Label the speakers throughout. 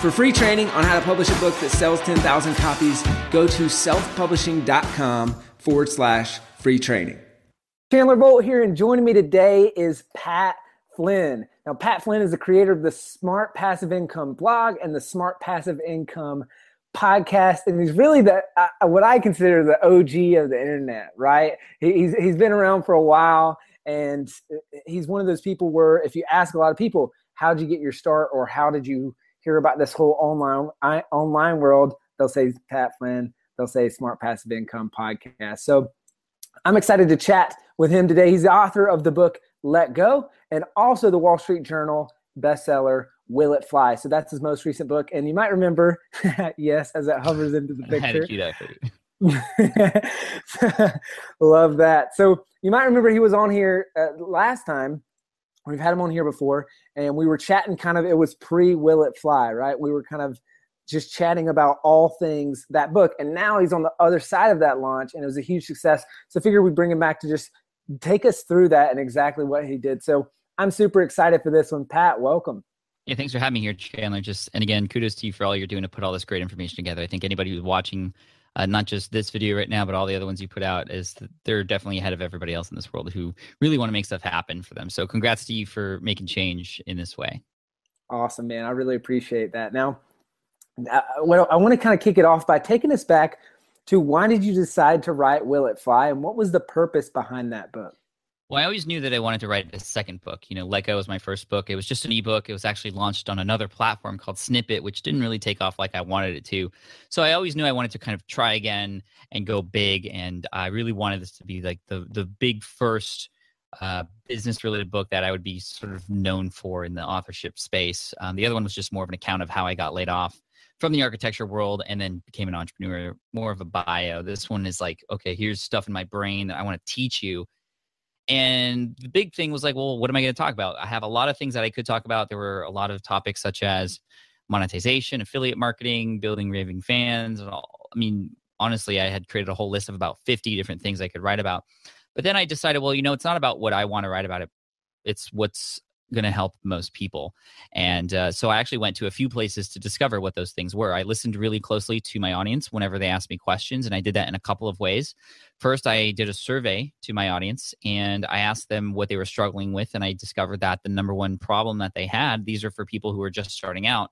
Speaker 1: For free training on how to publish a book that sells 10,000 copies, go to selfpublishing.com forward slash free training.
Speaker 2: Chandler Bolt here, and joining me today is Pat Flynn. Now, Pat Flynn is the creator of the Smart Passive Income blog and the Smart Passive Income podcast, and he's really the uh, what I consider the OG of the internet. Right? He's he's been around for a while, and he's one of those people where if you ask a lot of people, "How did you get your start?" or "How did you hear about this whole online I, online world, they'll say Pat Flynn, they'll say Smart Passive Income podcast. So I'm excited to chat with him today. He's the author of the book Let Go and also the Wall Street Journal bestseller Will It Fly. So that's his most recent book. And you might remember, yes, as it hovers into the picture. Love that. So you might remember he was on here uh, last time We've had him on here before, and we were chatting kind of, it was pre Will It Fly, right? We were kind of just chatting about all things that book. And now he's on the other side of that launch, and it was a huge success. So I figured we'd bring him back to just take us through that and exactly what he did. So I'm super excited for this one. Pat, welcome.
Speaker 3: Yeah, thanks for having me here, Chandler. Just and again, kudos to you for all you're doing to put all this great information together. I think anybody who's watching uh, not just this video right now, but all the other ones you put out, is they're definitely ahead of everybody else in this world who really want to make stuff happen for them. So congrats to you for making change in this way.
Speaker 2: Awesome, man. I really appreciate that. Now, uh, I want to kind of kick it off by taking us back to why did you decide to write Will It Fly and what was the purpose behind that book?
Speaker 3: Well, I always knew that I wanted to write a second book. You know, Let Go was my first book. It was just an ebook. It was actually launched on another platform called Snippet, which didn't really take off like I wanted it to. So I always knew I wanted to kind of try again and go big. And I really wanted this to be like the the big first uh, business related book that I would be sort of known for in the authorship space. Um, the other one was just more of an account of how I got laid off from the architecture world and then became an entrepreneur, more of a bio. This one is like, okay, here's stuff in my brain that I want to teach you and the big thing was like, well, what am I going to talk about? I have a lot of things that I could talk about. There were a lot of topics such as monetization, affiliate marketing, building raving fans. And all. I mean, honestly, I had created a whole list of about 50 different things I could write about. But then I decided, well, you know, it's not about what I want to write about it. It's what's going to help most people. And uh, so I actually went to a few places to discover what those things were. I listened really closely to my audience whenever they asked me questions, and I did that in a couple of ways. First, I did a survey to my audience and I asked them what they were struggling with. And I discovered that the number one problem that they had, these are for people who are just starting out,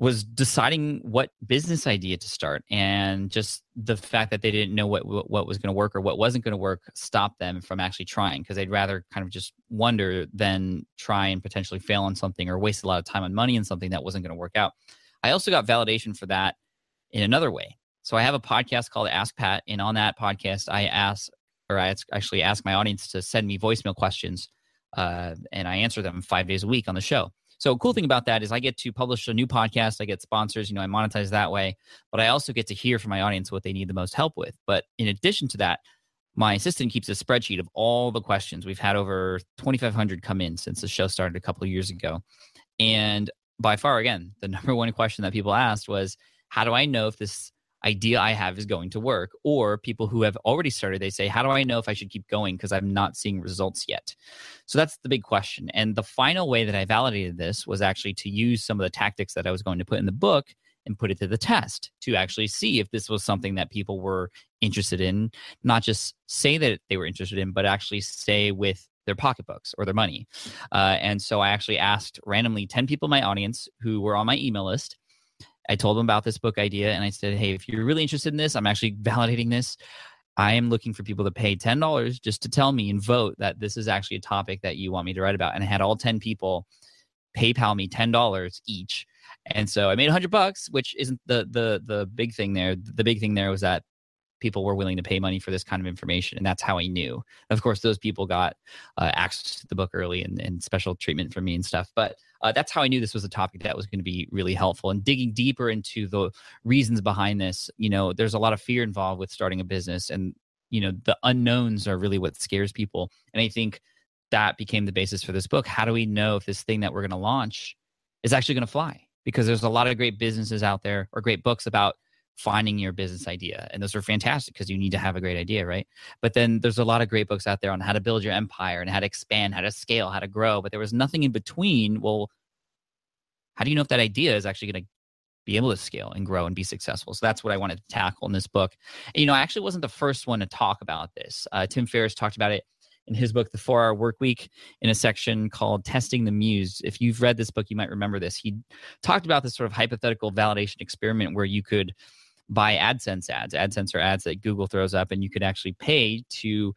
Speaker 3: was deciding what business idea to start and just the fact that they didn't know what what was going to work or what wasn't going to work stopped them from actually trying because they'd rather kind of just wonder than try and potentially fail on something or waste a lot of time and money on something that wasn't going to work out. I also got validation for that in another way. So I have a podcast called Ask Pat and on that podcast I ask or I actually ask my audience to send me voicemail questions uh, and I answer them 5 days a week on the show. So cool thing about that is I get to publish a new podcast. I get sponsors, you know, I monetize that way, but I also get to hear from my audience what they need the most help with. But in addition to that, my assistant keeps a spreadsheet of all the questions. We've had over 2,500 come in since the show started a couple of years ago. And by far, again, the number one question that people asked was, how do I know if this idea I have is going to work. Or people who have already started, they say, How do I know if I should keep going? Because I'm not seeing results yet. So that's the big question. And the final way that I validated this was actually to use some of the tactics that I was going to put in the book and put it to the test to actually see if this was something that people were interested in, not just say that they were interested in, but actually stay with their pocketbooks or their money. Uh, and so I actually asked randomly 10 people in my audience who were on my email list I told them about this book idea and I said, hey, if you're really interested in this, I'm actually validating this. I am looking for people to pay $10 just to tell me and vote that this is actually a topic that you want me to write about. And I had all 10 people PayPal me $10 each. And so I made 100 bucks, which isn't the the the big thing there. The big thing there was that people were willing to pay money for this kind of information, and that's how I knew. Of course, those people got uh, access to the book early and, and special treatment for me and stuff. But uh, that's how I knew this was a topic that was going to be really helpful. And digging deeper into the reasons behind this, you know, there's a lot of fear involved with starting a business, and you know, the unknowns are really what scares people. And I think that became the basis for this book. How do we know if this thing that we're going to launch is actually going to fly? Because there's a lot of great businesses out there or great books about finding your business idea. And those are fantastic because you need to have a great idea, right? But then there's a lot of great books out there on how to build your empire and how to expand, how to scale, how to grow. But there was nothing in between. Well, how do you know if that idea is actually going to be able to scale and grow and be successful? So that's what I wanted to tackle in this book. And, you know, I actually wasn't the first one to talk about this. Uh, Tim Ferriss talked about it in his book, The Four Hour Work Week, in a section called Testing the Muse. If you've read this book, you might remember this. He talked about this sort of hypothetical validation experiment where you could buy AdSense ads. AdSense are ads that Google throws up, and you could actually pay to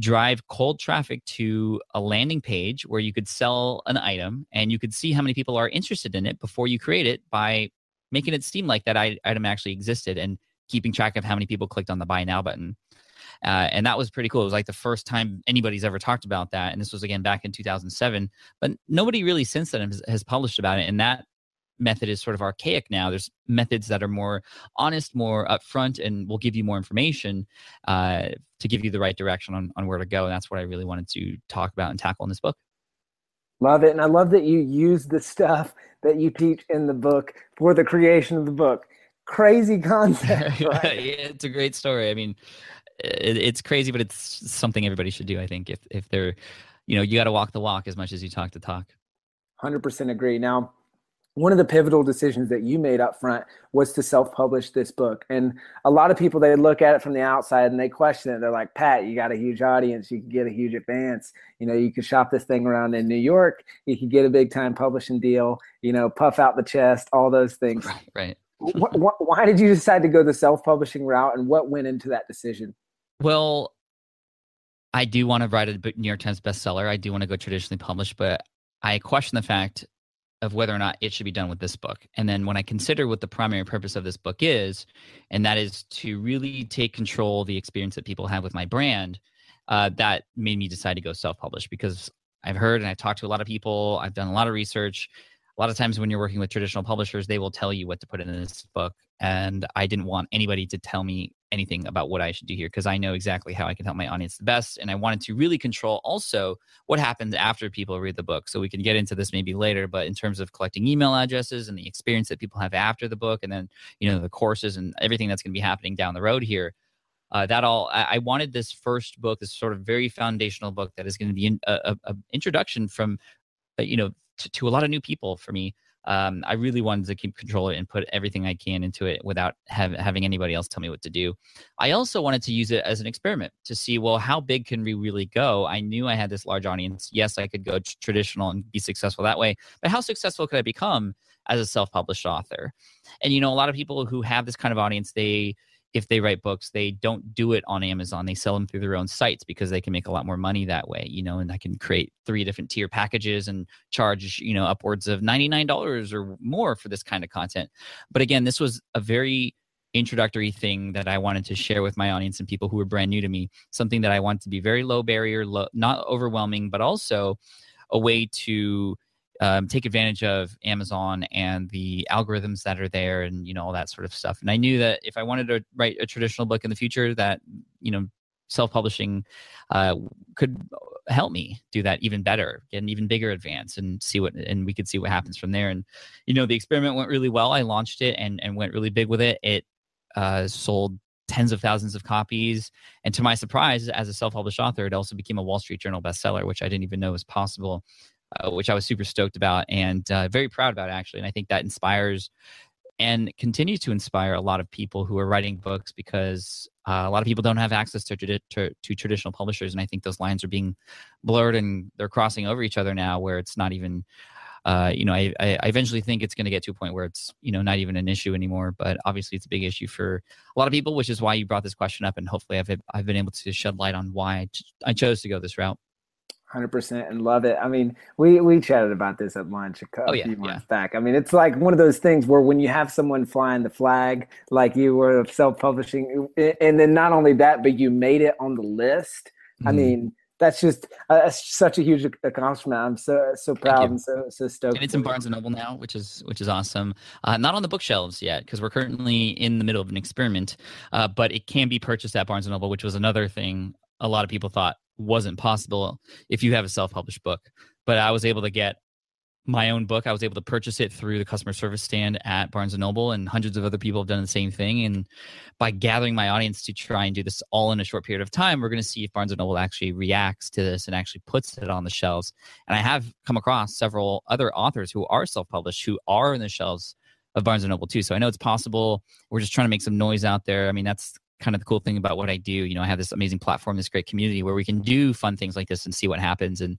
Speaker 3: drive cold traffic to a landing page where you could sell an item and you could see how many people are interested in it before you create it by making it seem like that item actually existed and keeping track of how many people clicked on the buy now button. Uh, and that was pretty cool. It was like the first time anybody's ever talked about that. And this was again back in 2007. But nobody really since then has, has published about it. And that method is sort of archaic now. There's methods that are more honest, more upfront, and will give you more information uh, to give you the right direction on, on where to go. And that's what I really wanted to talk about and tackle in this book.
Speaker 2: Love it. And I love that you use the stuff that you teach in the book for the creation of the book. Crazy concept. Right?
Speaker 3: yeah, it's a great story. I mean, it, it's crazy, but it's something everybody should do. I think if if they're, you know, you got to walk the walk as much as you talk the talk.
Speaker 2: Hundred percent agree. Now, one of the pivotal decisions that you made up front was to self-publish this book. And a lot of people they look at it from the outside and they question it. They're like pat you got a huge audience. You can get a huge advance. You know you could shop this thing around in new york. You could get a big time publishing deal you know puff out the chest all those things.
Speaker 3: Right, right.
Speaker 2: why did you decide to go the self-publishing route and what went into that decision?
Speaker 3: Well, I do want to write a New York Times bestseller. I do want to go traditionally published, but I question the fact of whether or not it should be done with this book. And then when I consider what the primary purpose of this book is, and that is to really take control of the experience that people have with my brand, uh, that made me decide to go self-publish because I've heard and I've talked to a lot of people. I've done a lot of research. A lot of times when you're working with traditional publishers, they will tell you what to put in this book. And I didn't want anybody to tell me anything about what I should do here because I know exactly how I can help my audience the best. And I wanted to really control also what happens after people read the book. So we can get into this maybe later, but in terms of collecting email addresses and the experience that people have after the book, and then, you know, the courses and everything that's going to be happening down the road here. Uh, that all I, I, wanted this first book this sort of very foundational book that is going to be an introduction from uh, you know to, a lot of new people for me um, I really wanted to keep control it and put everything I can into it without have, having anybody else tell me what to do. I also wanted to use it as an experiment to see, well, how big can we really go? I knew I had this large audience. Yes, I could go t- traditional and be successful that way, but how successful could I become as a self-published author? And you know, a lot of people who have this kind of audience, they if they write books, they don't do it on Amazon. They sell them through their own sites because they can make a lot more money that way, you know, and I can create three different tier packages and charge, you know, upwards of $99 or more for this kind of content. But again, this was a very introductory thing that I wanted to share with my audience and people who were brand new to me, something that I want to be very low barrier, low, not overwhelming, but also a way to um, take advantage of Amazon and the algorithms that are there and you know all that sort of stuff. And I knew that if I wanted to write a traditional book in the future, that you know self-publishing uh, could help me do that even better, get an even bigger advance, and see what and we could see what happens from there. And you know the experiment went really well. I launched it and and went really big with it. It uh, sold tens of thousands of copies. And to my surprise, as a self published author, it also became a Wall Street Journal bestseller, which I didn't even know was possible uh, which I was super stoked about and uh, very proud about actually. And I think that inspires and continues to inspire a lot of people who are writing books because uh, a lot of people don't have access to, to, to traditional publishers, and I think those lines are being blurred and they're crossing over each other now, where it's not even. Uh, you know, I, I eventually think it's going to get to a point where it's, you know, not even an issue anymore. But obviously, it's a big issue for a lot of people, which is why you brought this question up. And hopefully, I've I've been able to shed light on why I chose to go this route.
Speaker 2: Hundred percent and love it. I mean, we we chatted about this at lunch a, a oh, yeah, few months yeah. back. I mean, it's like one of those things where when you have someone flying the flag, like you were self-publishing, and then not only that, but you made it on the list. Mm. I mm-hmm. mean, that's just uh, such a huge accomplishment. I'm so so proud and so so stoked.
Speaker 3: And it's in Barnes and Noble now, which is which is awesome. Uh, not on the bookshelves yet because we're currently in the middle of an experiment, uh, but it can be purchased at Barnes and Noble, which was another thing a lot of people thought wasn't possible if you have a self-published book. But I was able to get my own book. I was able to purchase it through the customer service stand at Barnes and Noble, and hundreds of other people have done the same thing. And by gathering my audience to try and do this all in a short period of time, we're going to see if Barnes and Noble actually reacts to this and actually puts it on the shelves. And I have come across several other authors who are self-published who are in the shelves of Barnes and Noble too. So I know it's possible. We're just trying to make some noise out there. I mean, that's kind of the cool thing about what I do. You know, I have this amazing platform, this great community where we can do fun things like this and see what happens. And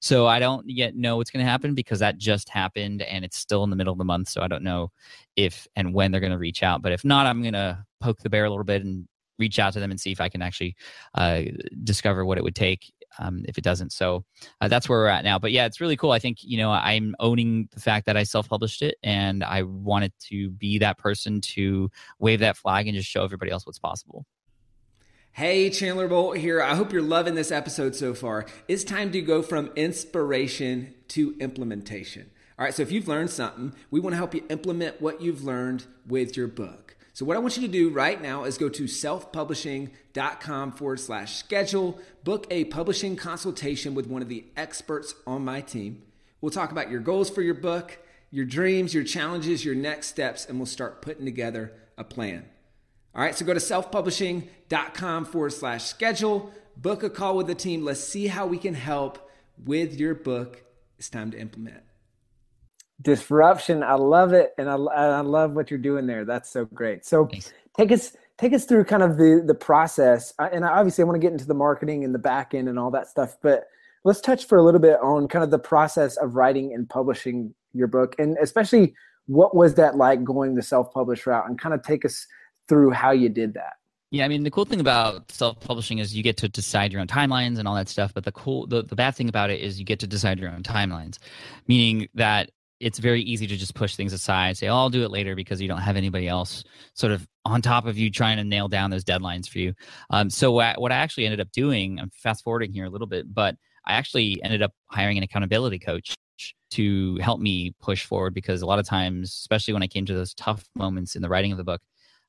Speaker 3: so I don't yet know what's going to happen because that just happened and it's still in the middle of the month. So I don't know if and when they're going to reach out. But if not, I'm going to poke the bear a little bit and reach out to them and see if I can actually uh, discover what it would take um, if it doesn't. So uh, that's where we're at now. But yeah, it's really cool. I think, you know, I'm owning the fact that I self published it and I wanted to be that person to wave that flag and just show everybody else what's possible.
Speaker 1: Hey, Chandler Bolt here. I hope you're loving this episode so far. It's time to go from inspiration to implementation. All right, so if you've learned something, we want to help you implement what you've learned with your book. So, what I want you to do right now is go to selfpublishing.com forward slash schedule, book a publishing consultation with one of the experts on my team. We'll talk about your goals for your book, your dreams, your challenges, your next steps, and we'll start putting together a plan. All right, so go to selfpublishing.com forward slash schedule, book a call with the team. Let's see how we can help with your book. It's time to implement.
Speaker 2: Disruption. I love it. And I, I love what you're doing there. That's so great. So Thanks. take us take us through kind of the the process. And obviously I want to get into the marketing and the back end and all that stuff, but let's touch for a little bit on kind of the process of writing and publishing your book and especially what was that like going the self-published route and kind of take us through how you did that.
Speaker 3: Yeah, I mean the cool thing about self-publishing is you get to decide your own timelines and all that stuff. But the cool, the, the bad thing about it is you get to decide your own timelines, meaning that it's very easy to just push things aside, say, "Oh, I'll do it later," because you don't have anybody else sort of on top of you trying to nail down those deadlines for you. Um, so what, what I actually ended up doing, I'm fast forwarding here a little bit, but I actually ended up hiring an accountability coach to help me push forward because a lot of times, especially when I came to those tough moments in the writing of the book,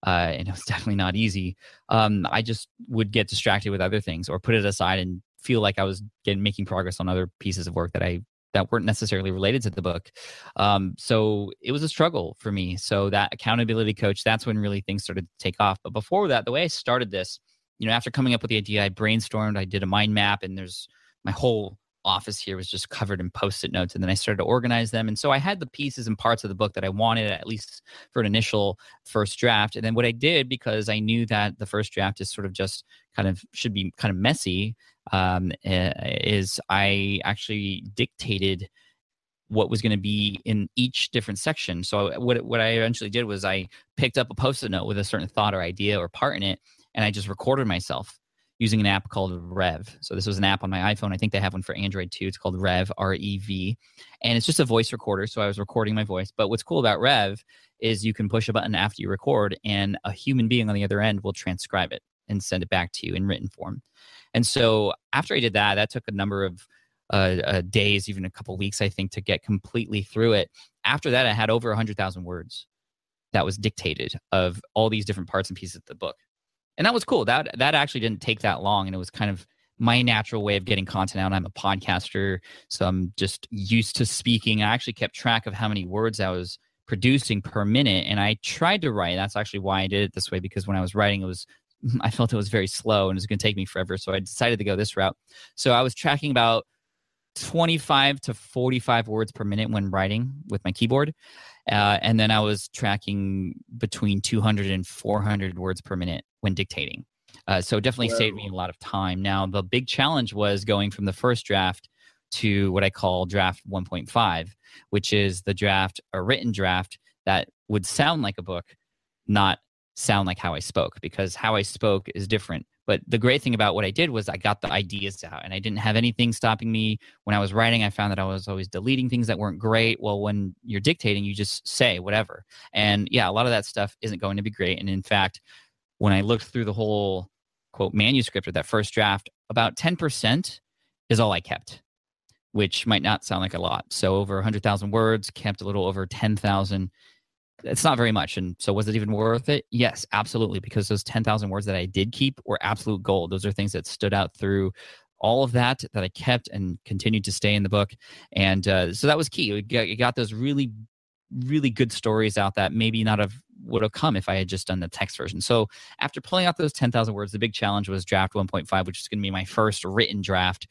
Speaker 3: uh, and it was definitely not easy. Um, I just would get distracted with other things or put it aside and feel like I was getting making progress on other pieces of work that I that weren't necessarily related to the book. Um, so it was a struggle for me. So that accountability coach, that's when really things started to take off. But before that, the way I started this, you know, after coming up with the idea, I brainstormed, I did a mind map, and there's my whole office here was just covered in post-it notes and then i started to organize them and so i had the pieces and parts of the book that i wanted at least for an initial first draft and then what i did because i knew that the first draft is sort of just kind of should be kind of messy um, eh, is i actually dictated what was going to be in each different section so what, what i eventually did was i picked up a post-it note with a certain thought or idea or part in it and i just recorded myself using an app called Rev. So this was an app on my iPhone. I think they have one for Android too. It's called Rev, R E V, and it's just a voice recorder. So I was recording my voice. But what's cool about Rev is you can push a button after you record, and a human being on the other end will transcribe it and send it back to you in written form. And so after I did that, that took a number of uh, uh, days, even a couple weeks, I think, to get completely through it. After that, I had over 100,000 words that was dictated of all these different parts and pieces of the book and that was cool. That that actually didn't take that long, and it was kind of my natural way of getting content out. I'm a podcaster, so I'm just used to speaking. I actually kept track of how many words I was producing per minute, and I tried to write. That's actually why I did it this way because when I was writing, it was I felt it was very slow and it was going to take me forever. So I decided to go this route. So I was tracking about 25 to 45 words per minute when writing with my keyboard. Uh, and then I was tracking between 200 and 400 words per minute when dictating. Uh, so definitely saved me a lot of time. Now, the big challenge was going from the first draft to what I call draft 1.5, which is the draft, a written draft that would sound like a book, not sound like how I spoke, because how I spoke is different But the great thing about what I did was I got the ideas out and I didn't have anything stopping me. When I was writing, I found that I was always deleting things that weren't great. Well, when you're dictating, you just say whatever. And yeah, a lot of that stuff isn't going to be great. And in fact, when I looked through the whole quote manuscript or that first draft, about 10% is all I kept, which might not sound like a lot. So over 100,000 words, kept a little over 10,000 it's not very much. And so, was it even worth it? Yes, absolutely. Because those 10,000 words that I did keep were absolute gold. Those are things that stood out through all of that that I kept and continued to stay in the book. And uh, so that was key. You got those really, really good stories out that maybe not have would have come if I had just done the text version. So after pulling out those 10,000 words, the big challenge was draft 1.5, which is going to be my first written draft.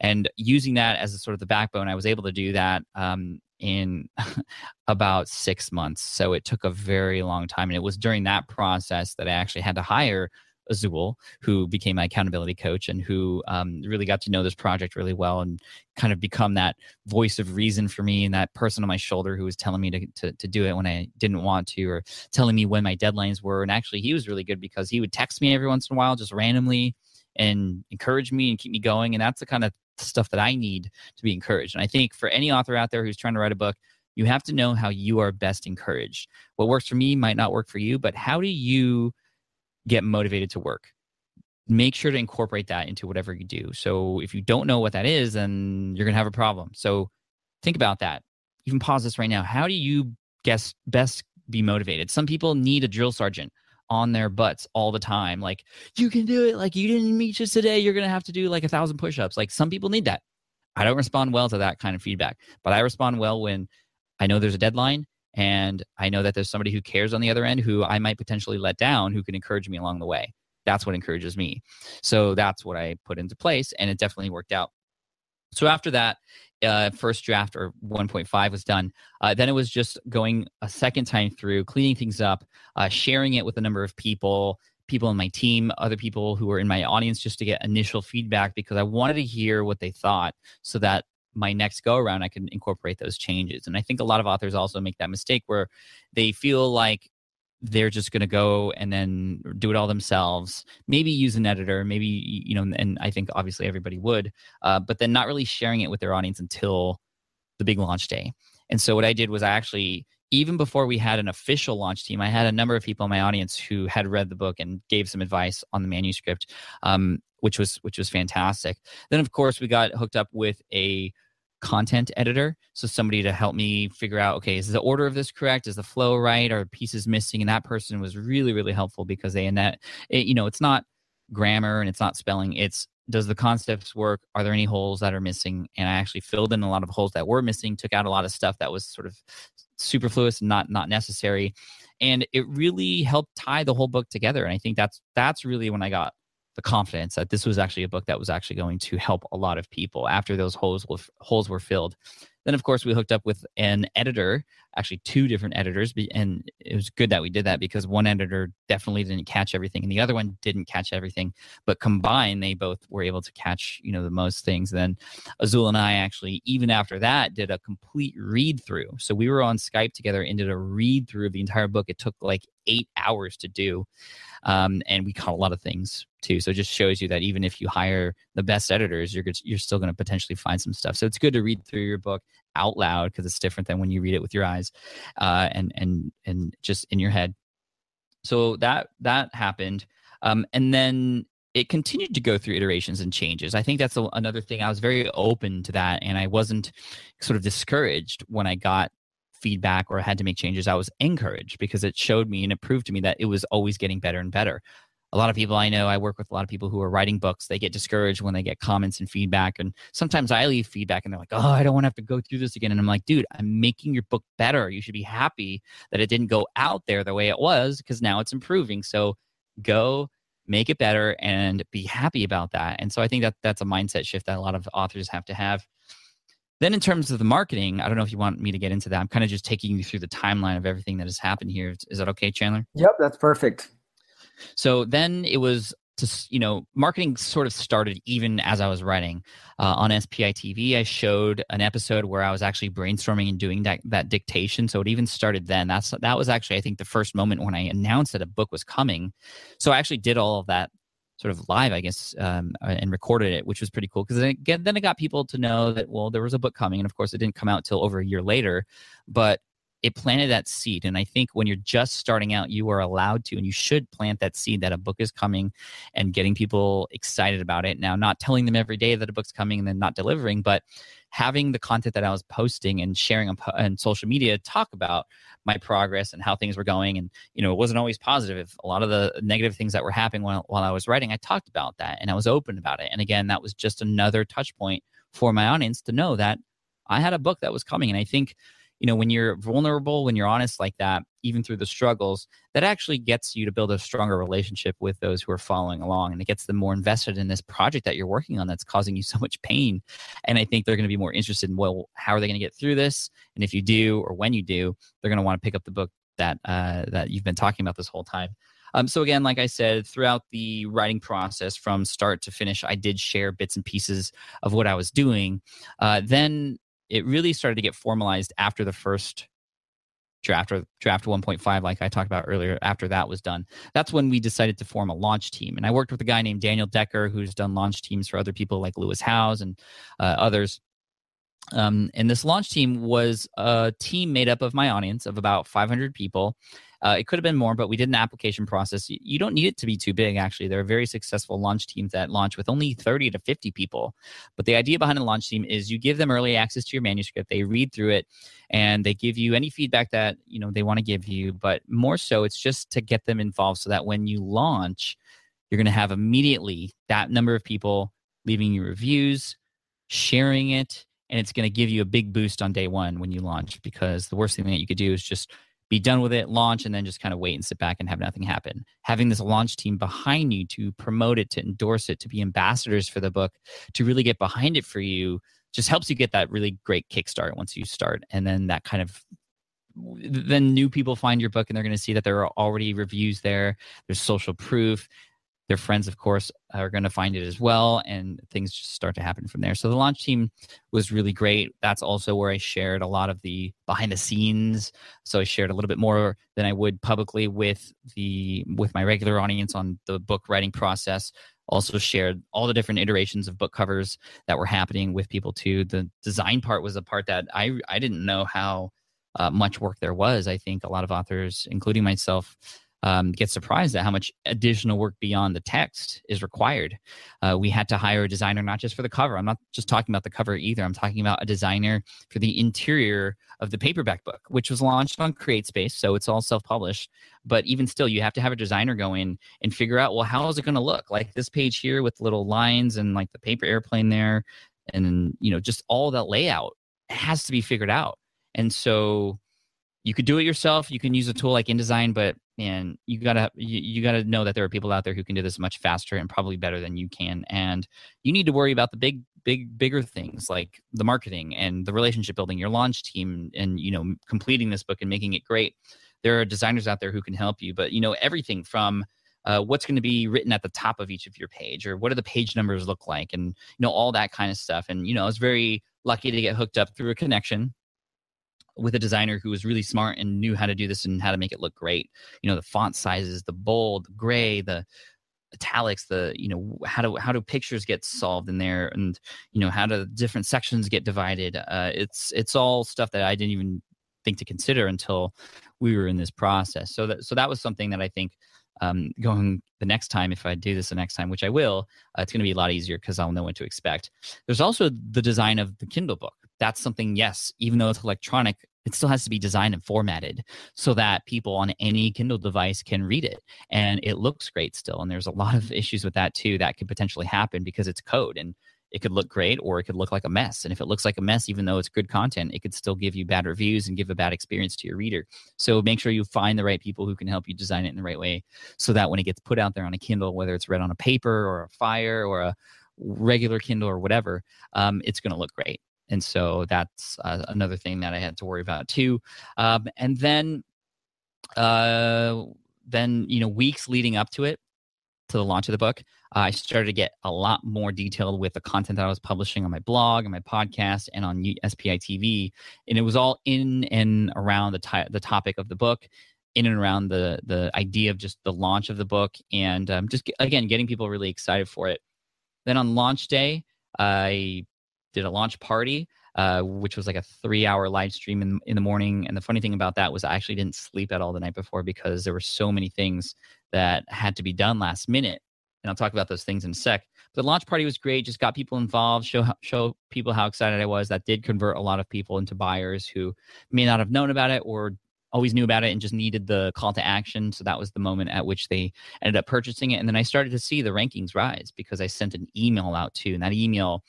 Speaker 3: And using that as a sort of the backbone, I was able to do that um, in about six months. So it took a very long time. And it was during that process that I actually had to hire Azul, who became my accountability coach and who um, really got to know this project really well and kind of become that voice of reason for me and that person on my shoulder who was telling me to, to, to do it when I didn't want to or telling me when my deadlines were. And actually, he was really good because he would text me every once in a while just randomly and encourage me and keep me going. And that's the kind of stuff that I need to be encouraged. And I think for any author out there who's trying to write a book, you have to know how you are best encouraged. What works for me might not work for you, but how do you get motivated to work? Make sure to incorporate that into whatever you do. So if you don't know what that is, then you're going to have a problem. So think about that. Even pause this right now. How do you guess best be motivated? Some people need a drill sergeant on their butts all the time. Like, you can do it. Like, you didn't meet just today. You're going to have to do like a thousand push ups. Like, some people need that. I don't respond well to that kind of feedback, but I respond well when I know there's a deadline and I know that there's somebody who cares on the other end who I might potentially let down who can encourage me along the way. That's what encourages me. So that's what I put into place, and it definitely worked out. So after that, uh, first draft or 1.5 was done. Uh, then it was just going a second time through, cleaning things up, uh, sharing it with a number of people, people in my team, other people who were in my audience, just to get initial feedback because I wanted to hear what they thought so that my next go around I can incorporate those changes. And I think a lot of authors also make that mistake where they feel like they're just going to go and then do it all themselves. Maybe use an editor maybe you know and i think obviously everybody would uh, but then not really sharing it with their audience until the big launch day. And so what i did was i actually even before we had an official launch team i had a number of people in my audience who had read the book and gave some advice on the manuscript um, which was which was fantastic. Then of course we got hooked up with a content editor. So somebody to help me figure out, okay, is the order of this correct? Is the flow right? Are pieces missing? And that person was really, really helpful because they, and that, it, you know, it's not grammar and it's not spelling. It's, does the concepts work? Are there any holes that are missing? And I actually filled in a lot of holes that were missing, took out a lot of stuff that was sort of superfluous and not, not necessary. And it really helped tie the whole book together. And I think that's, that's really when I got the confidence that this was actually a book that was actually going to help a lot of people after those holes were, holes were filled. Then, of course, we hooked up with an editor, actually two different editors, and it was good that we did that because one editor definitely didn't catch everything, and the other one didn't catch everything. But combined, they both were able to catch, you know, the most things. Then Azul and I actually, even after that, did a complete read through. So we were on Skype together and did a read through of the entire book. It took like eight hours to do, um, and we caught a lot of things too. So it just shows you that even if you hire the best editors, you're you're still going to potentially find some stuff. So it's good to read through your book out loud because it's different than when you read it with your eyes uh, and and and just in your head. So that that happened, um, and then it continued to go through iterations and changes. I think that's a, another thing. I was very open to that, and I wasn't sort of discouraged when I got feedback or had to make changes. I was encouraged because it showed me and it proved to me that it was always getting better and better a lot of people I know, I work with a lot of people who are writing books. They get discouraged when they get comments and feedback. And sometimes I leave feedback and they're like, oh, I don't want to have to go through this again. And I'm like, dude, I'm making your book better. You should be happy that it didn't go out there the way it was because now it's improving. So go make it better and be happy about that. And so I think that that's a mindset shift that a lot of authors have to have. Then, in terms of the marketing, I don't know if you want me to get into that. I'm kind of just taking you through the timeline of everything that has happened here. Is that okay, Chandler?
Speaker 2: Yep, that's perfect.
Speaker 3: So then it was to, you know, marketing sort of started even as I was writing. Uh, on SPI TV, I showed an episode where I was actually brainstorming and doing that, that dictation. So it even started then. That's that was actually, I think, the first moment when I announced that a book was coming. So I actually did all of that sort of live, I guess, um, uh, and recorded it, which was pretty cool because then, it, then it got people to know that well, there was a book coming, and of course, it didn't come out till over a year later, but it planted that seed. And I think when you're just starting out, you are allowed to and you should plant that seed that a book is coming and getting people excited about it. Now, not telling them every day that a book's coming and then not delivering, but having the content that I was posting and sharing on, on social media talk about my progress and how things were going. And, you know, it wasn't always positive. A lot of the negative things that were happening while, while I was writing, I talked about that and I was open about it. And again, that was just another touch point for my audience to know that I had a book that was coming. And I think, you know, when you're vulnerable, when you're honest like that, even through the struggles, that actually gets you to build a stronger relationship with those who are following along. And it gets them more invested in this project that you're working on that's causing you so much pain. And I think they're going to be more interested in, well, how are they going to get through this? And if you do, or when you do, they're going to want to pick up the book that uh, that you've been talking about this whole time. Um, so again, like I said, throughout the writing process from start to finish, I did share bits and pieces of what I was doing. Uh, then it really started to get formalized after the first draft or draft 1.5 like i talked about earlier after that was done. That's when we decided to form a launch team and i worked with a guy named daniel decker who's done launch teams for other people like lewis howes and uh, others. Um, and this launch team was a team made up of my audience of about 500 people uh, it could have been more, but we did an application process. You don't need it to be too big, actually. There are very successful launch teams that launch with only 30 to 50 people. But the idea behind a launch team is you give them early access to your manuscript, they read through it, and they give you any feedback that you know they want to give you. But more so, it's just to get them involved so that when you launch, you're going to have immediately that number of people leaving you reviews, sharing it, and it's going to give you a big boost on day one when you launch because the worst thing that you could do is just be done with it, launch, and then just kind of wait and sit back and have nothing happen. Having this launch team behind you to promote it, to endorse it, to be ambassadors for the book, to really get behind it for you, just helps you get that really great kickstart once you start. And then that kind of then new people find your book and they're going to see that there are already reviews there. There's social proof their friends, of course, are going to find it as well, and things just start to happen from there. So the launch team was really great. That's also where I shared a lot of the behind the scenes. So I shared a little bit more than I would publicly with the with my regular audience on the book writing process. Also shared all the different iterations of book covers that were happening with people too. The design part was a part that I I didn't know how uh, much work there was. I think a lot of authors, including myself, um, get surprised at how much additional work beyond the text is required. Uh, we had to hire a designer not just for the cover. I'm not just talking about the cover either. I'm talking about a designer for the interior of the paperback book, which was launched on CreateSpace, so it's all self-published. But even still, you have to have a designer go in and figure out, well, how is it going to look? Like this page here with little lines and like the paper airplane there, and you know, just all that layout has to be figured out. And so you could do it yourself. You can use a tool like InDesign, but and you gotta you, you, gotta know that there are people out there who can do this much faster and probably better than you can and you need to worry about the big big bigger things like the marketing and the relationship building your launch team and you know completing this book and making it great there are designers out there who can help you but you know everything from uh, what's going to be written at the top of each of your page or what do the page numbers look like and you know all that kind of stuff and you know i was very lucky to get hooked up through a connection with a designer who was really smart and knew how to do this and how to make it look great. You know, the font sizes, the bold, the gray, the italics, the you know how do how do pictures get solved in there, and you know how do different sections get divided. Uh, it's it's all stuff that I didn't even think to consider until we were in this process. So that so that was something that I think um, going the next time, if I do this the next time, which I will, uh, it's going to be a lot easier because I'll know what to expect. There's also the design of the Kindle book. That's something, yes, even though it's electronic, it still has to be designed and formatted so that people on any Kindle device can read it and it looks great still. And there's a lot of issues with that too that could potentially happen because it's code and it could look great or it could look like a mess. And if it looks like a mess, even though it's good content, it could still give you bad reviews and give a bad experience to your reader. So make sure you find the right people who can help you design it in the right way so that when it gets put out there on a Kindle, whether it's read on a paper or a Fire or a regular Kindle or whatever, um, it's going to look great. And so that's uh, another thing that I had to worry about too. Um, and then, uh, then you know, weeks leading up to it, to the launch of the book, uh, I started to get a lot more detailed with the content that I was publishing on my blog and my podcast and on SPI TV, and it was all in and around the t- the topic of the book. in and around the the idea of just the launch of the book and um, just again getting people really excited for it. Then on launch day, I did a launch party, uh, which was like a three hour live stream in, in the morning. And the funny thing about that was I actually didn't sleep at all the night before because there were so many things that had to be done last minute. And I'll talk about those things in a sec. The launch party was great. Just got people involved, show show people how excited I was. That did convert a lot of people into buyers who may not have known about it or always knew about it and just needed the call to action. So that was the moment at which they ended up purchasing it. And then I started to see the rankings rise because I sent an email out too. And that email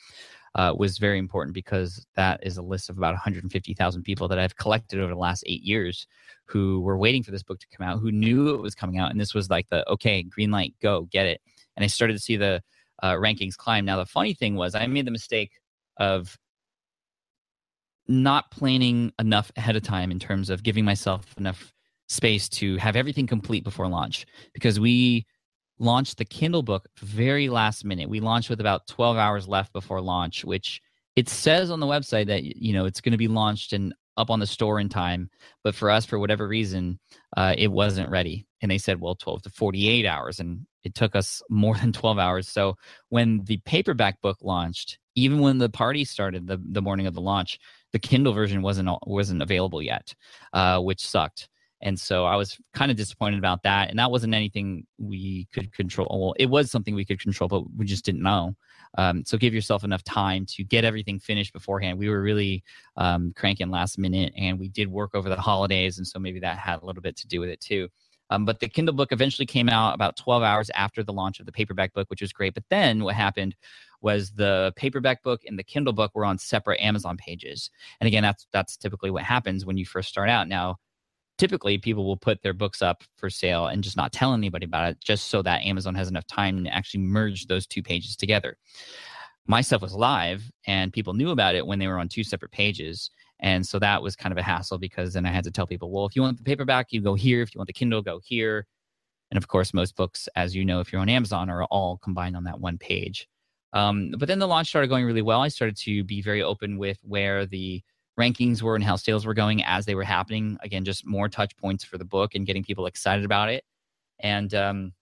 Speaker 3: uh, was very important because that is a list of about 150,000 people that I've collected over the last eight years who were waiting for this book to come out, who knew it was coming out. And this was like the okay, green light, go, get it. And I started to see the uh, rankings climb. Now, the funny thing was, I made the mistake of not planning enough ahead of time in terms of giving myself enough space to have everything complete before launch because we launched the Kindle book very last minute. We launched with about 12 hours left before launch, which it says on the website that you know it's going to be launched and up on the store in time. But for us, for whatever reason, uh, it wasn't ready. And they said, well, 12 to 48 hours. And it took us more than 12 hours. So when the paperback book launched, even when the party started the, the morning of the launch, the Kindle version wasn't wasn't available yet, uh, which sucked. And so I was kind of disappointed about that. And that wasn't anything we could control. Well, it was something we could control, but we just didn't know. Um, so give yourself enough time to get everything finished beforehand. We were really um, cranking last minute and we did work over the holidays. And so maybe that had a little bit to do with it too. Um, but the Kindle book eventually came out about 12 hours after the launch of the paperback book, which was great. But then what happened was the paperback book and the Kindle book were on separate Amazon pages. And again, that's that's typically what happens when you first start out. Now, typically people will put their books up for sale and just not tell anybody about it just so that Amazon has enough time to actually merge those two pages together. My stuff was live and people knew about it when they were on two separate pages. And so that was kind of a hassle because then I had to tell people, well, if you want the paperback, you go here. If you want the Kindle, go here. And of course, most books, as you know, if you're on Amazon, are all combined on that one page. Um, but then the launch started going really well. I started to be very open with where the rankings were and how sales were going as they were happening. Again, just more touch points for the book and getting people excited about it. And um,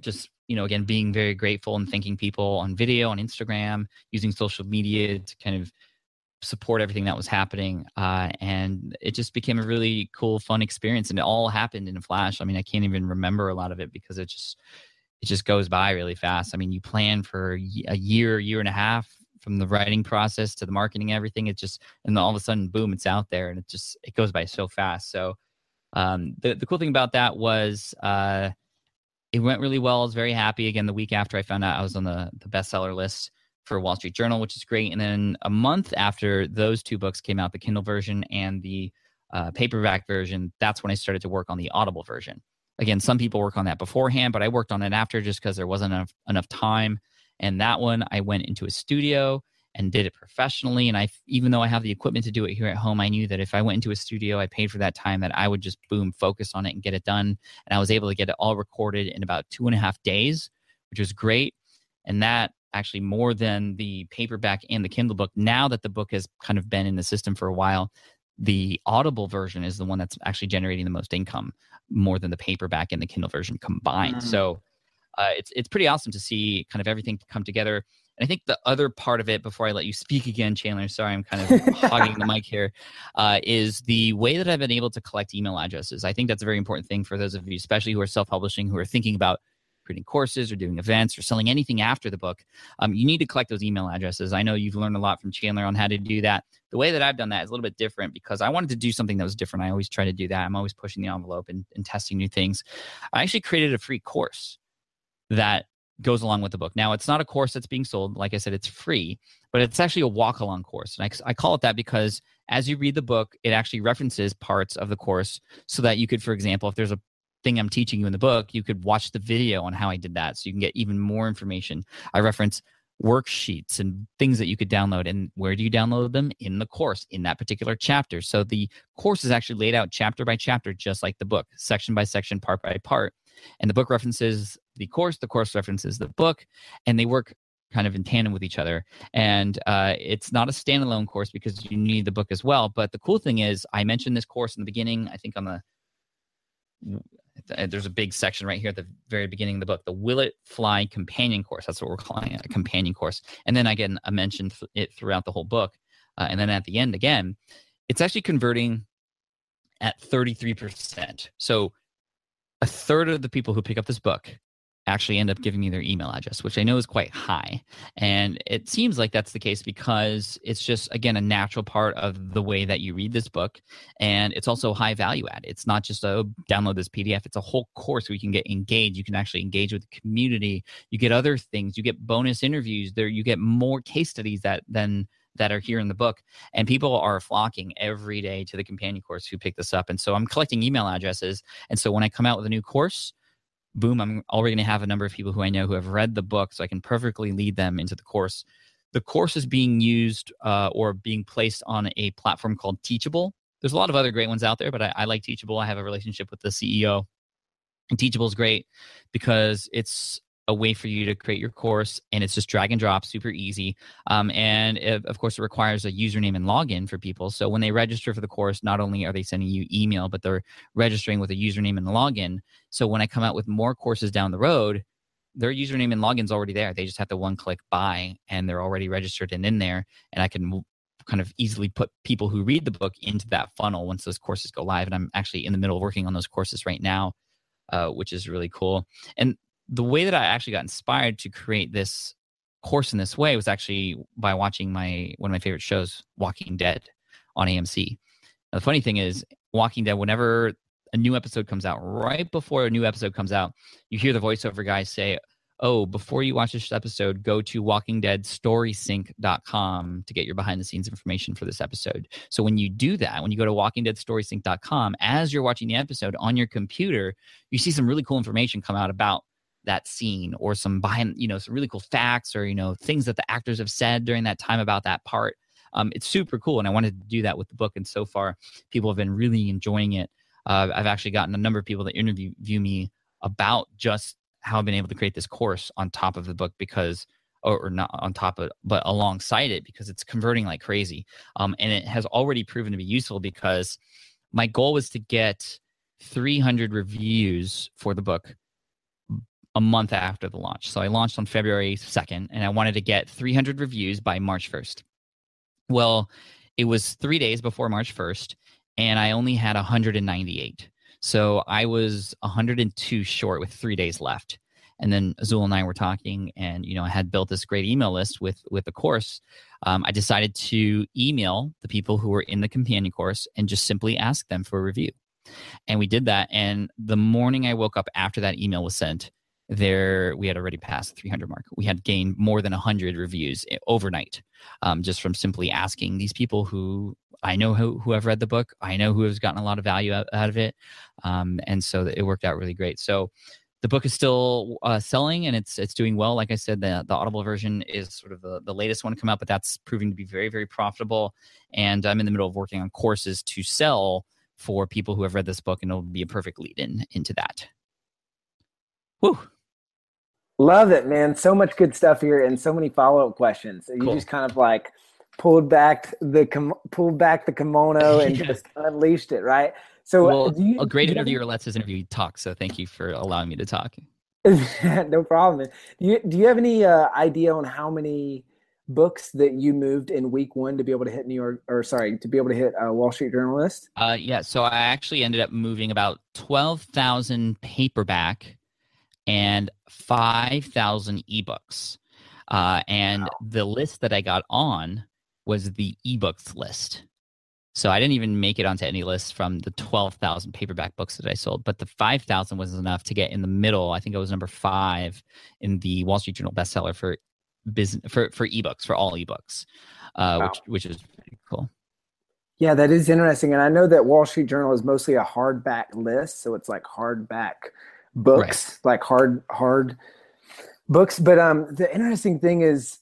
Speaker 3: just, you know, again, being very grateful and thanking people on video, on Instagram, using social media to kind of support everything that was happening. Uh, and it just became a really cool, fun experience. And it all happened in a flash. I mean, I can't even remember a lot of it because it just, it just goes by really fast. I mean, you plan for a year, year and a half from the writing process to the marketing, everything. It just and all of a sudden, boom, it's out there, and it just it goes by so fast. So um, the the cool thing about that was uh, it went really well. I was very happy. Again, the week after I found out I was on the the bestseller list for Wall Street Journal, which is great. And then a month after those two books came out, the Kindle version and the uh, paperback version, that's when I started to work on the Audible version. Again, some people work on that beforehand, but I worked on it after just because there wasn't enough, enough time. And that one, I went into a studio and did it professionally. And I, even though I have the equipment to do it here at home, I knew that if I went into a studio, I paid for that time, that I would just boom, focus on it and get it done. And I was able to get it all recorded in about two and a half days, which was great. And that actually more than the paperback and the Kindle book. Now that the book has kind of been in the system for a while, the Audible version is the one that's actually generating the most income more than the paperback and the Kindle version combined. Mm. So uh, it's it's pretty awesome to see kind of everything come together. And I think the other part of it, before I let you speak again, Chandler, sorry, I'm kind of hogging the mic here, uh, is the way that I've been able to collect email addresses. I think that's a very important thing for those of you, especially who are self-publishing, who are thinking about creating courses or doing events or selling anything after the book, um, you need to collect those email addresses. I know you've learned a lot from Chandler on how to do that. The way that I've done that is a little bit different because I wanted to do something that was different. I always try to do that. I'm always pushing the envelope and, and testing new things. I actually created a free course that goes along with the book. Now, it's not a course that's being sold. Like I said, it's free, but it's actually a walk along course. And I, I, call it that because as you read the book, it actually references parts of the course so that you could, for example, if there's a thing I'm teaching you in the book, you could watch the video on how I did that. So you can get even more information. I reference worksheets and things that you could download. And where do you download them? In the course, in that particular chapter. So the course is actually laid out chapter by chapter, just like the book, section by section, part by part. And the book references the course, the course references the book, and they work kind of in tandem with each other. And uh, it's not a standalone course because you need the book as well. But the cool thing is, I mentioned this course in the beginning, I think on the there's a big section right here at the very beginning of the book, the Will It Fly companion course. That's what we're calling it, a companion course. And then again, I mentioned it throughout the whole book. Uh, and then at the end again, it's actually converting at 33%. So a third of the people who pick up this book actually end up mm. giving me their email address, which I know is quite high. And it seems like that's the case because it's just, again, a natural part of the way that you read this book. And it's also high value add. It's not just a download this PDF, it's a whole course where you can get engaged. You can actually engage with the community. You get other things, you get bonus interviews there, you get more case studies that than that are here in the book and people are flocking every day to the companion course who pick this up and so i'm collecting email addresses and so when i come out with a new course boom, I'm already going to have a number of people who I know who have read the book, so I can perfectly lead them into the course. The course is being used uh, or being placed on a platform called Teachable. There's a lot of other great ones out there, but I, I like Teachable. I have a relationship with the CEO, and Teachable is great because it's a way for you to create your course and it's just drag and drop super easy. Um, and of course it requires a username and login for people. So when they register for the course not only are they sending you email but they're registering with a username and login. So when i come out with more courses down the road their username and login's already there. They just have to one click buy and they're already registered and in there and i can kind of easily put people who read the book into that funnel once those courses go live. And i'm actually in the middle of working on those courses right now uh, which is really cool. And the way that I actually got inspired to create this course in this way was actually by watching my one of my favorite shows, Walking Dead, on AMC. Now, the funny thing is, Walking Dead, whenever a new episode comes out, right before a new episode comes out, you hear the voiceover guy say, Oh, before you watch this episode, go to walkingdeadstorysync.com to get your behind the scenes information for this episode. So when you do that, when you go to walkingdeadstorysync.com, as you're watching the episode on your computer, you see some really cool information come out about that scene or some behind you know some really cool facts or you know things that the actors have said during that time about that part. Um, it's super cool and i wanted to do that with the book and so far people have been really enjoying it. Uh, i've actually gotten a number of people that interview me about just how i've been able to create this course on top of the book because or, or not on top of but alongside it because it's converting like crazy. Um, and it has already proven to be useful because my goal was to get 300 reviews for the book a month after the launch. So I launched on February 2nd and I wanted to get 300 reviews by March 1st. Well, it was three days before March 1st and I only had 198. So I was 102 short with three days left. And then Azul and I were talking, and you know, I had built this great email list with with the course. Um, I decided to email the people who were in the companion course and just simply ask them for a review. And we did that. And the morning I woke up after that email was sent, there we had already passed the 300 mark. We had gained more than 100 reviews eh, overnight um, just from simply asking these people who i know who, who have read the book. I know who has gotten a lot of value out, out of it. Um, and so it worked out really great. So the book is still uh, selling and it's it's doing well. Like i said the, the audible version is sort of the, the latest one to come out but that's proving to be very very profitable. And i'm in the middle of working on courses to sell for people who have read this book and it'll be a perfect lead in into that. Whew.
Speaker 2: Love it, man. So much good stuff here and so many follow up questions. You cool. just kind of like pulled back the com- pulled back the kimono and yeah. just unleashed it, right?
Speaker 3: So, well, you, a great interviewer lets his interview talk. So, thank you for allowing me to talk.
Speaker 2: no problem. Do you do you have any uh, idea on how many books that you moved in week one to be able to hit New York, or sorry, to be able to hit uh, Wall Street Journal list?
Speaker 3: Uh, yeah. So I actually ended up moving about twelve thousand paperback and 5,000 ebooks. Uh, and wow. the list that I got on was the ebooks list. So I didn't even make it onto any list from the 12,000 paperback books that I sold, but the 5,000 was enough to get in the middle. I think I was number five in the Wall Street Journal bestseller for business for, for ebooks, for all ebooks, uh, wow. which, which is pretty cool.
Speaker 2: Yeah, that is interesting. And I know that Wall Street Journal is mostly a hardback list. So it's like hardback books, right. like hard hard books. But um, the interesting thing is,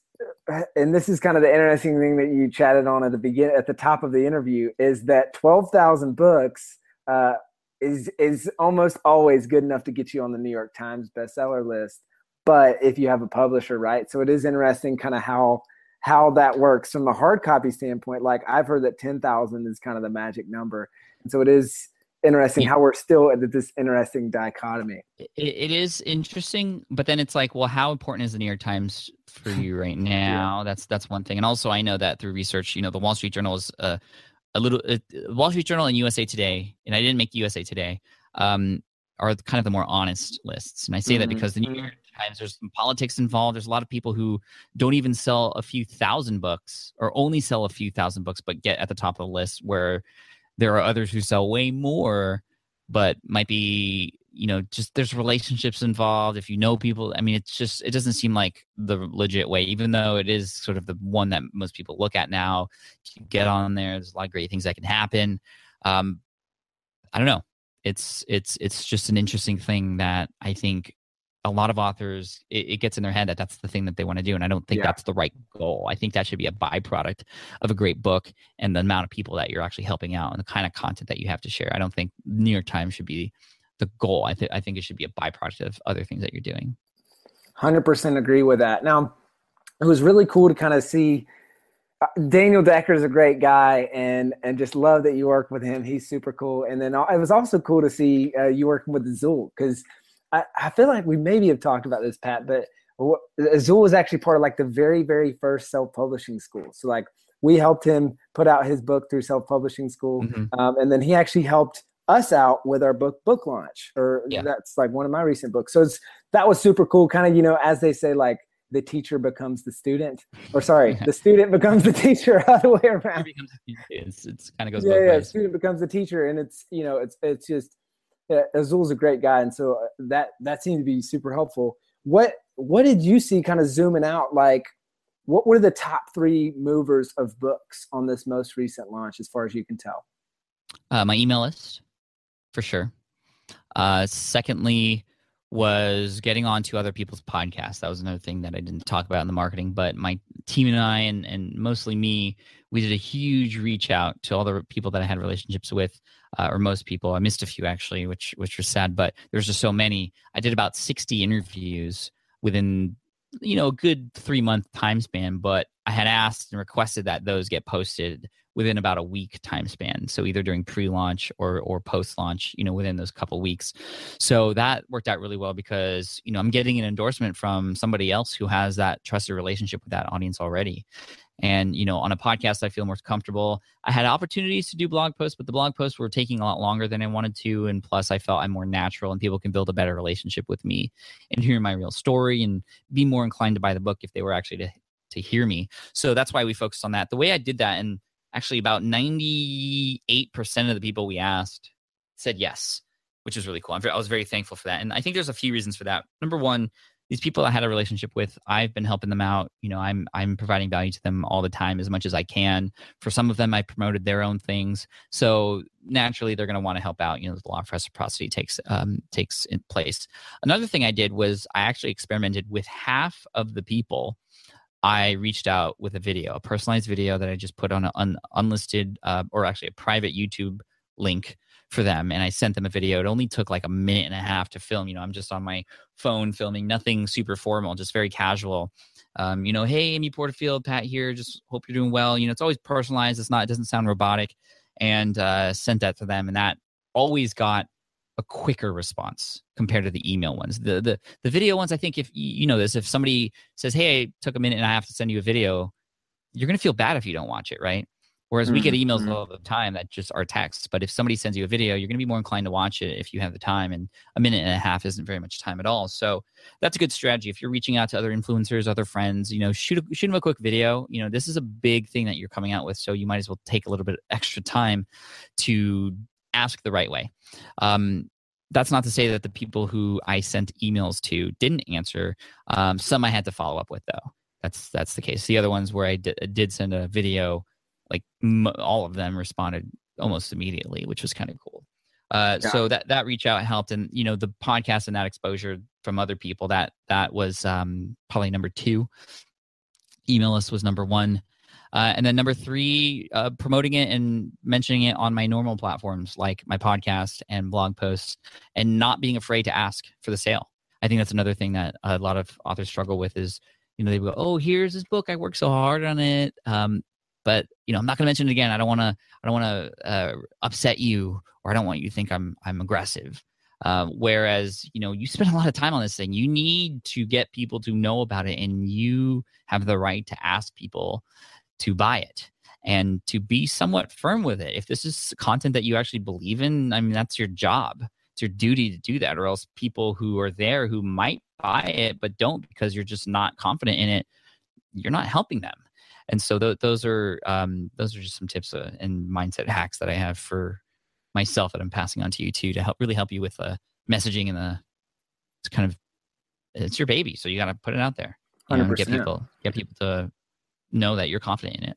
Speaker 2: and this is kind of the interesting thing that you chatted on at the begin at the top of the interview is that twelve thousand books uh, is is almost always good enough to get you on the New York Times bestseller list. But if you have a publisher, right? So it is interesting, kind of how how that works from a hard copy standpoint. Like I've heard that ten thousand is kind of the magic number, and so it is interesting yeah. how we're still at this interesting dichotomy.
Speaker 3: It, it is interesting, but then it's like, well, how important is the New York Times for you right now? yeah. That's that's one thing. And also, I know that through research, you know, the Wall Street Journal is a, a little uh, Wall Street Journal and USA Today, and I didn't make USA Today. Um, are kind of the more honest lists. And I say mm-hmm. that because the New York Times, there's some politics involved. There's a lot of people who don't even sell a few thousand books or only sell a few thousand books, but get at the top of the list where there are others who sell way more, but might be, you know, just there's relationships involved. If you know people, I mean, it's just, it doesn't seem like the legit way, even though it is sort of the one that most people look at now. You get on there, there's a lot of great things that can happen. Um, I don't know it's it's it's just an interesting thing that I think a lot of authors it, it, gets in their head that that's the thing that they want to do and i don't think yeah. that's the right goal i think that should be a byproduct of a great book and the amount of people that you're actually helping out and the kind of content that you have to share i don't think new york times should be the goal i, th- I think it should be a byproduct of other things that you're doing
Speaker 2: 100% agree with that now it was really cool to kind of see uh, Daniel Decker is a great guy, and and just love that you work with him. He's super cool. And then it was also cool to see uh, you working with Azul because I, I feel like we maybe have talked about this, Pat, but Azul was actually part of like the very very first self publishing school. So like we helped him put out his book through self publishing school, mm-hmm. um, and then he actually helped us out with our book book launch. Or yeah. that's like one of my recent books. So it's that was super cool. Kind of you know as they say like the teacher becomes the student, or sorry, the student becomes the teacher, other way around.
Speaker 3: It's, it's kind of goes
Speaker 2: yeah, yeah.
Speaker 3: Ways.
Speaker 2: Student becomes the teacher, and it's you know it's it's just yeah, Azul's a great guy, and so uh, that that seemed to be super helpful. What what did you see kind of zooming out like? What were the top three movers of books on this most recent launch, as far as you can tell?
Speaker 3: Uh, my email list, for sure. Uh, secondly, was getting on to other people's podcasts. That was another thing that I didn't talk about in the marketing, but my team and I, and, and mostly me, we did a huge reach out to all the people that I had relationships with, uh, or most people. I missed a few actually, which which was sad, but there's just so many. I did about 60 interviews within you know a good three month time span, but I had asked and requested that those get posted within about a week time span. So either during pre-launch or or post-launch, you know, within those couple weeks. So that worked out really well because you know I'm getting an endorsement from somebody else who has that trusted relationship with that audience already. And you know, on a podcast, I feel more comfortable. I had opportunities to do blog posts, but the blog posts were taking a lot longer than I wanted to. And plus, I felt I'm more natural, and people can build a better relationship with me and hear my real story, and be more inclined to buy the book if they were actually to to hear me. So that's why we focused on that. The way I did that, and actually about 98% of the people we asked said yes, which is really cool. I was very thankful for that. And I think there's a few reasons for that. Number one, these people I had a relationship with, I've been helping them out. You know, I'm I'm providing value to them all the time as much as I can. For some of them, I promoted their own things, so naturally they're going to want to help out. You know, the law of reciprocity takes um, takes in place. Another thing I did was I actually experimented with half of the people I reached out with a video, a personalized video that I just put on an un- unlisted uh, or actually a private YouTube link for them. And I sent them a video. It only took like a minute and a half to film. You know, I'm just on my phone filming, nothing super formal, just very casual. Um, you know, hey, Amy Porterfield, Pat here. Just hope you're doing well. You know, it's always personalized. It's not, it doesn't sound robotic. And uh, sent that to them. And that always got a quicker response compared to the email ones. The the the video ones, I think if you know this, if somebody says, "Hey, I took a minute and I have to send you a video," you're gonna feel bad if you don't watch it, right? Whereas mm-hmm. we get mm-hmm, emails mm-hmm. all the time that just are texts. But if somebody sends you a video, you're going to be more inclined to watch it if you have the time. And a minute and a half isn't very much time at all. So that's a good strategy. If you're reaching out to other influencers, other friends, you know, shoot, a, shoot them a quick video. You know, this is a big thing that you're coming out with. So you might as well take a little bit of extra time to ask the right way. Um, that's not to say that the people who I sent emails to didn't answer. Um, some I had to follow up with though. That's that's the case. The other ones where I d- did send a video, like m- all of them responded almost immediately, which was kind of cool. Uh, yeah. So that that reach out helped, and you know the podcast and that exposure from other people that that was um, probably number two. Email list was number one. Uh, and then number three, uh, promoting it and mentioning it on my normal platforms like my podcast and blog posts, and not being afraid to ask for the sale. I think that's another thing that a lot of authors struggle with is, you know, they go, "Oh, here's this book. I worked so hard on it." Um, but you know, I'm not going to mention it again. I don't want to. I don't want to uh, upset you, or I don't want you to think I'm I'm aggressive. Um, whereas, you know, you spend a lot of time on this thing. You need to get people to know about it, and you have the right to ask people to buy it and to be somewhat firm with it. If this is content that you actually believe in, I mean, that's your job. It's your duty to do that, or else people who are there who might buy it but don't because you're just not confident in it, you're not helping them. And so th- those are um, those are just some tips uh, and mindset hacks that I have for myself that I'm passing on to you too to help really help you with the messaging and the it's kind of it's your baby, so you got to put it out there. You know, get people get people to know that you're confident in it.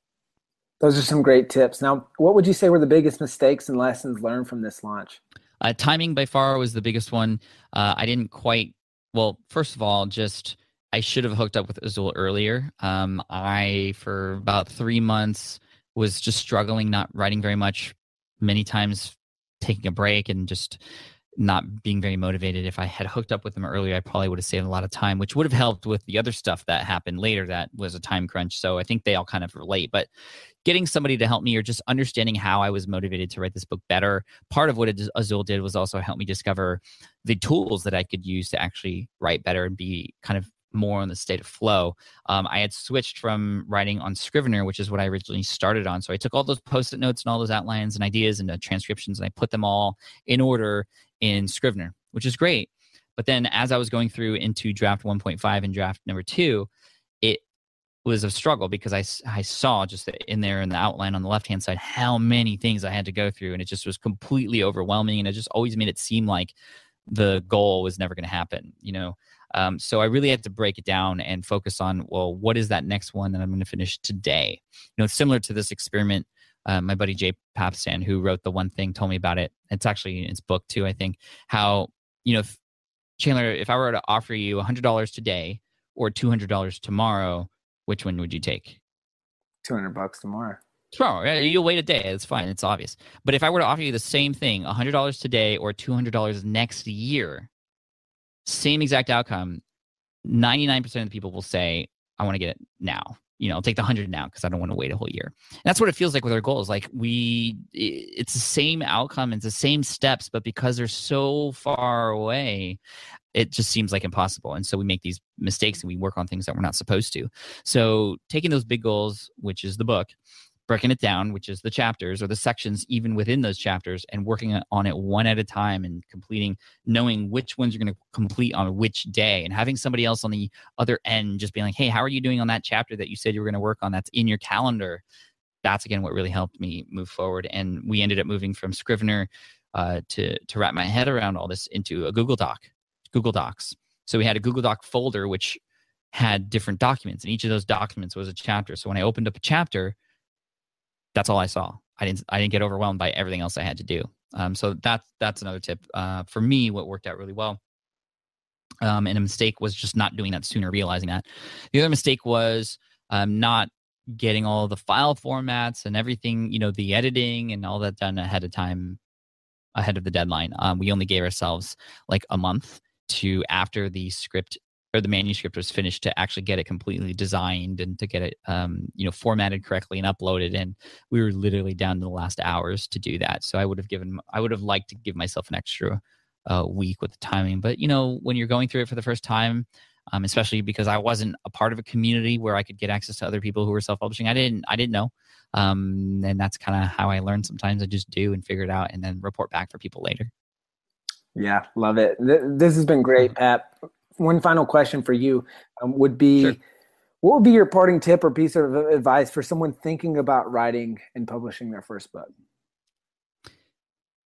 Speaker 2: Those are some great tips. Now, what would you say were the biggest mistakes and lessons learned from this launch?
Speaker 3: Uh, timing by far was the biggest one. Uh, I didn't quite. Well, first of all, just I should have hooked up with Azul earlier. Um, I for about three months was just struggling, not writing very much. Many times taking a break and just not being very motivated. If I had hooked up with them earlier, I probably would have saved a lot of time, which would have helped with the other stuff that happened later that was a time crunch. So I think they all kind of relate. But getting somebody to help me or just understanding how I was motivated to write this book better, part of what Azul did was also help me discover the tools that I could use to actually write better and be kind of more on the state of flow. Um, I had switched from writing on Scrivener, which is what I originally started on. So I took all those post-it notes and all those outlines and ideas and the transcriptions, and I put them all in order in Scrivener, which is great. But then as I was going through into draft 1.5 and draft number two, it was a struggle because I, I saw just in there in the outline on the left hand side how many things I had to go through, and it just was completely overwhelming, and it just always made it seem like the goal was never going to happen. You know, um, so I really had to break it down and focus on, well, what is that next one that I'm going to finish today? You know, similar to this experiment. Uh, my buddy Jay Papasan, who wrote the one thing, told me about it. It's actually in his book too, I think. How you know, if, Chandler, if I were to offer you $100 today or $200 tomorrow, which one would you take?
Speaker 2: 200 bucks tomorrow.
Speaker 3: Tomorrow, you'll wait a day. It's fine. It's obvious. But if I were to offer you the same thing, $100 today or $200 next year, same exact outcome, 99% of the people will say, I want to get it now. You know, I'll take the 100 now because I don't want to wait a whole year. And that's what it feels like with our goals. Like we, it's the same outcome, it's the same steps, but because they're so far away, it just seems like impossible. And so we make these mistakes and we work on things that we're not supposed to. So taking those big goals, which is the book, breaking it down, which is the chapters or the sections even within those chapters, and working on it one at a time and completing, knowing which ones you're going to complete on which day, and having somebody else on the other end just being like, hey, how are you doing on that chapter that you said you were going to work on that's in your calendar? That's again what really helped me move forward. And we ended up moving from Scrivener uh, to to wrap my head around all this into a Google Doc, Google Docs. So we had a Google Doc folder which had different documents, and each of those documents was a chapter. So when I opened up a chapter, that's all I saw. I didn't I didn't get overwhelmed by everything else I had to do. Um, so that's that's another tip uh, for me. What worked out really well. Um, and a mistake was just not doing that sooner, realizing that. The other mistake was um, not getting all the file formats and everything, you know, the editing and all that done ahead of time, ahead of the deadline. Um, we only gave ourselves like a month to after the script or the manuscript was finished to actually get it completely designed and to get it um, you know formatted correctly and uploaded and we were literally down to the last hours to do that. So i would have given i would have liked to give myself an extra uh, week with the timing. But you know when you're going through it for the first time um, especially because i wasn't a part of a community where i could get access to other people who were self-publishing i didn't i didn't know. Um, and that's kind of how i learn sometimes. I just do and figure it out and then report back for people later.
Speaker 2: Yeah love it. This has been great pat one final question for you um, would be sure. what would be your parting tip or piece of advice for someone thinking about writing and publishing their first book?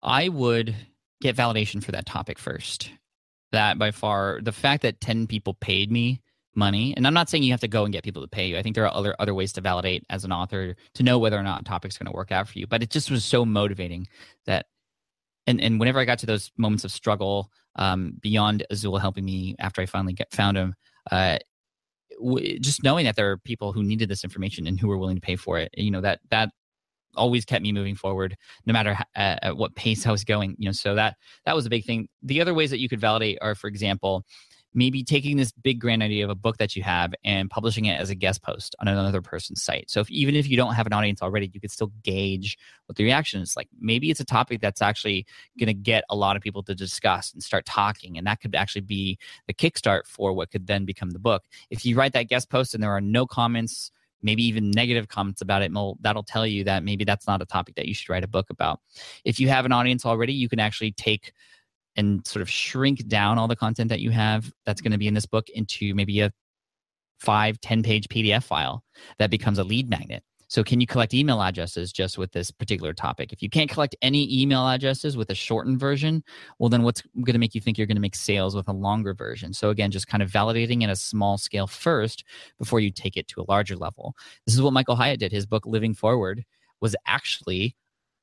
Speaker 3: I would get validation for that topic first. That by far the fact that 10 people paid me money and i'm not saying you have to go and get people to pay you. I think there are other other ways to validate as an author to know whether or not a topic's going to work out for you. But it just was so motivating that and and whenever I got to those moments of struggle, um, beyond Azul helping me after I finally get, found him, uh, w- just knowing that there are people who needed this information and who were willing to pay for it, you know that that always kept me moving forward, no matter at, at what pace I was going. You know, so that that was a big thing. The other ways that you could validate are, for example, maybe taking this big grand idea of a book that you have and publishing it as a guest post on another person's site. So if, even if you don't have an audience already, you could still gauge what the reaction is like. Maybe it's a topic that's actually going to get a lot of people to discuss and start talking, and that could actually be the kickstart for what could then become the book. If you write that guest post and there are no comments maybe even negative comments about it that'll tell you that maybe that's not a topic that you should write a book about if you have an audience already you can actually take and sort of shrink down all the content that you have that's going to be in this book into maybe a five ten page pdf file that becomes a lead magnet so, can you collect email addresses just with this particular topic? If you can't collect any email addresses with a shortened version, well, then what's going to make you think you're going to make sales with a longer version? So, again, just kind of validating at a small scale first before you take it to a larger level. This is what Michael Hyatt did. His book, Living Forward, was actually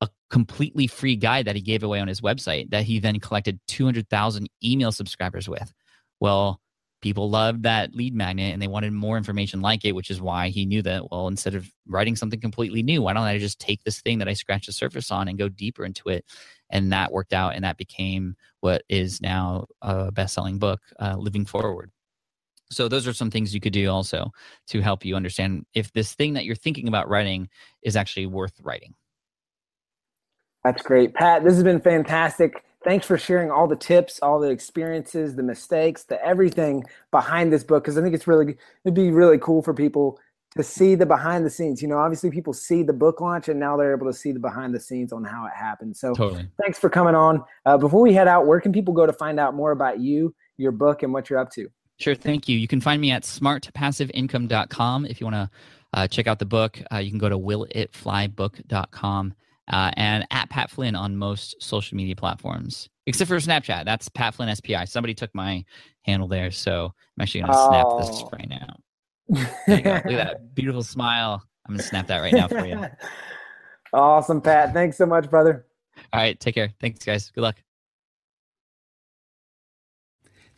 Speaker 3: a completely free guide that he gave away on his website that he then collected 200,000 email subscribers with. Well, people loved that lead magnet and they wanted more information like it, which is why he knew that, well, instead of writing something completely new, why don't I just take this thing that I scratched the surface on and go deeper into it? And that worked out and that became what is now a best selling book, uh, Living Forward. So, those are some things you could do also to help you understand if this thing that you're thinking about writing is actually worth writing.
Speaker 4: That's great. Pat, this has been fantastic thanks for sharing all the tips, all the experiences, the mistakes, the everything behind this book. Because I think it's really it'd be really cool for people to see the behind the scenes. You know, obviously people see the book launch, and now they're able to see the behind the scenes on how it happened. So, totally. thanks for coming on. Uh, before we head out, where can people go to find out more about you, your book, and what you're up to?
Speaker 3: Sure, thank you. You can find me at smartpassiveincome.com if you want to uh, check out the book. Uh, you can go to willitflybook.com uh, and at Pat Flynn on most social media platforms, except for Snapchat. That's Pat Flynn SPI. Somebody took my handle there, so I'm actually going to snap oh. this right now. Look at that beautiful smile. I'm going to snap that right now for you.
Speaker 4: awesome, Pat. Thanks so much, brother.
Speaker 3: All right, take care. Thanks, guys. Good luck.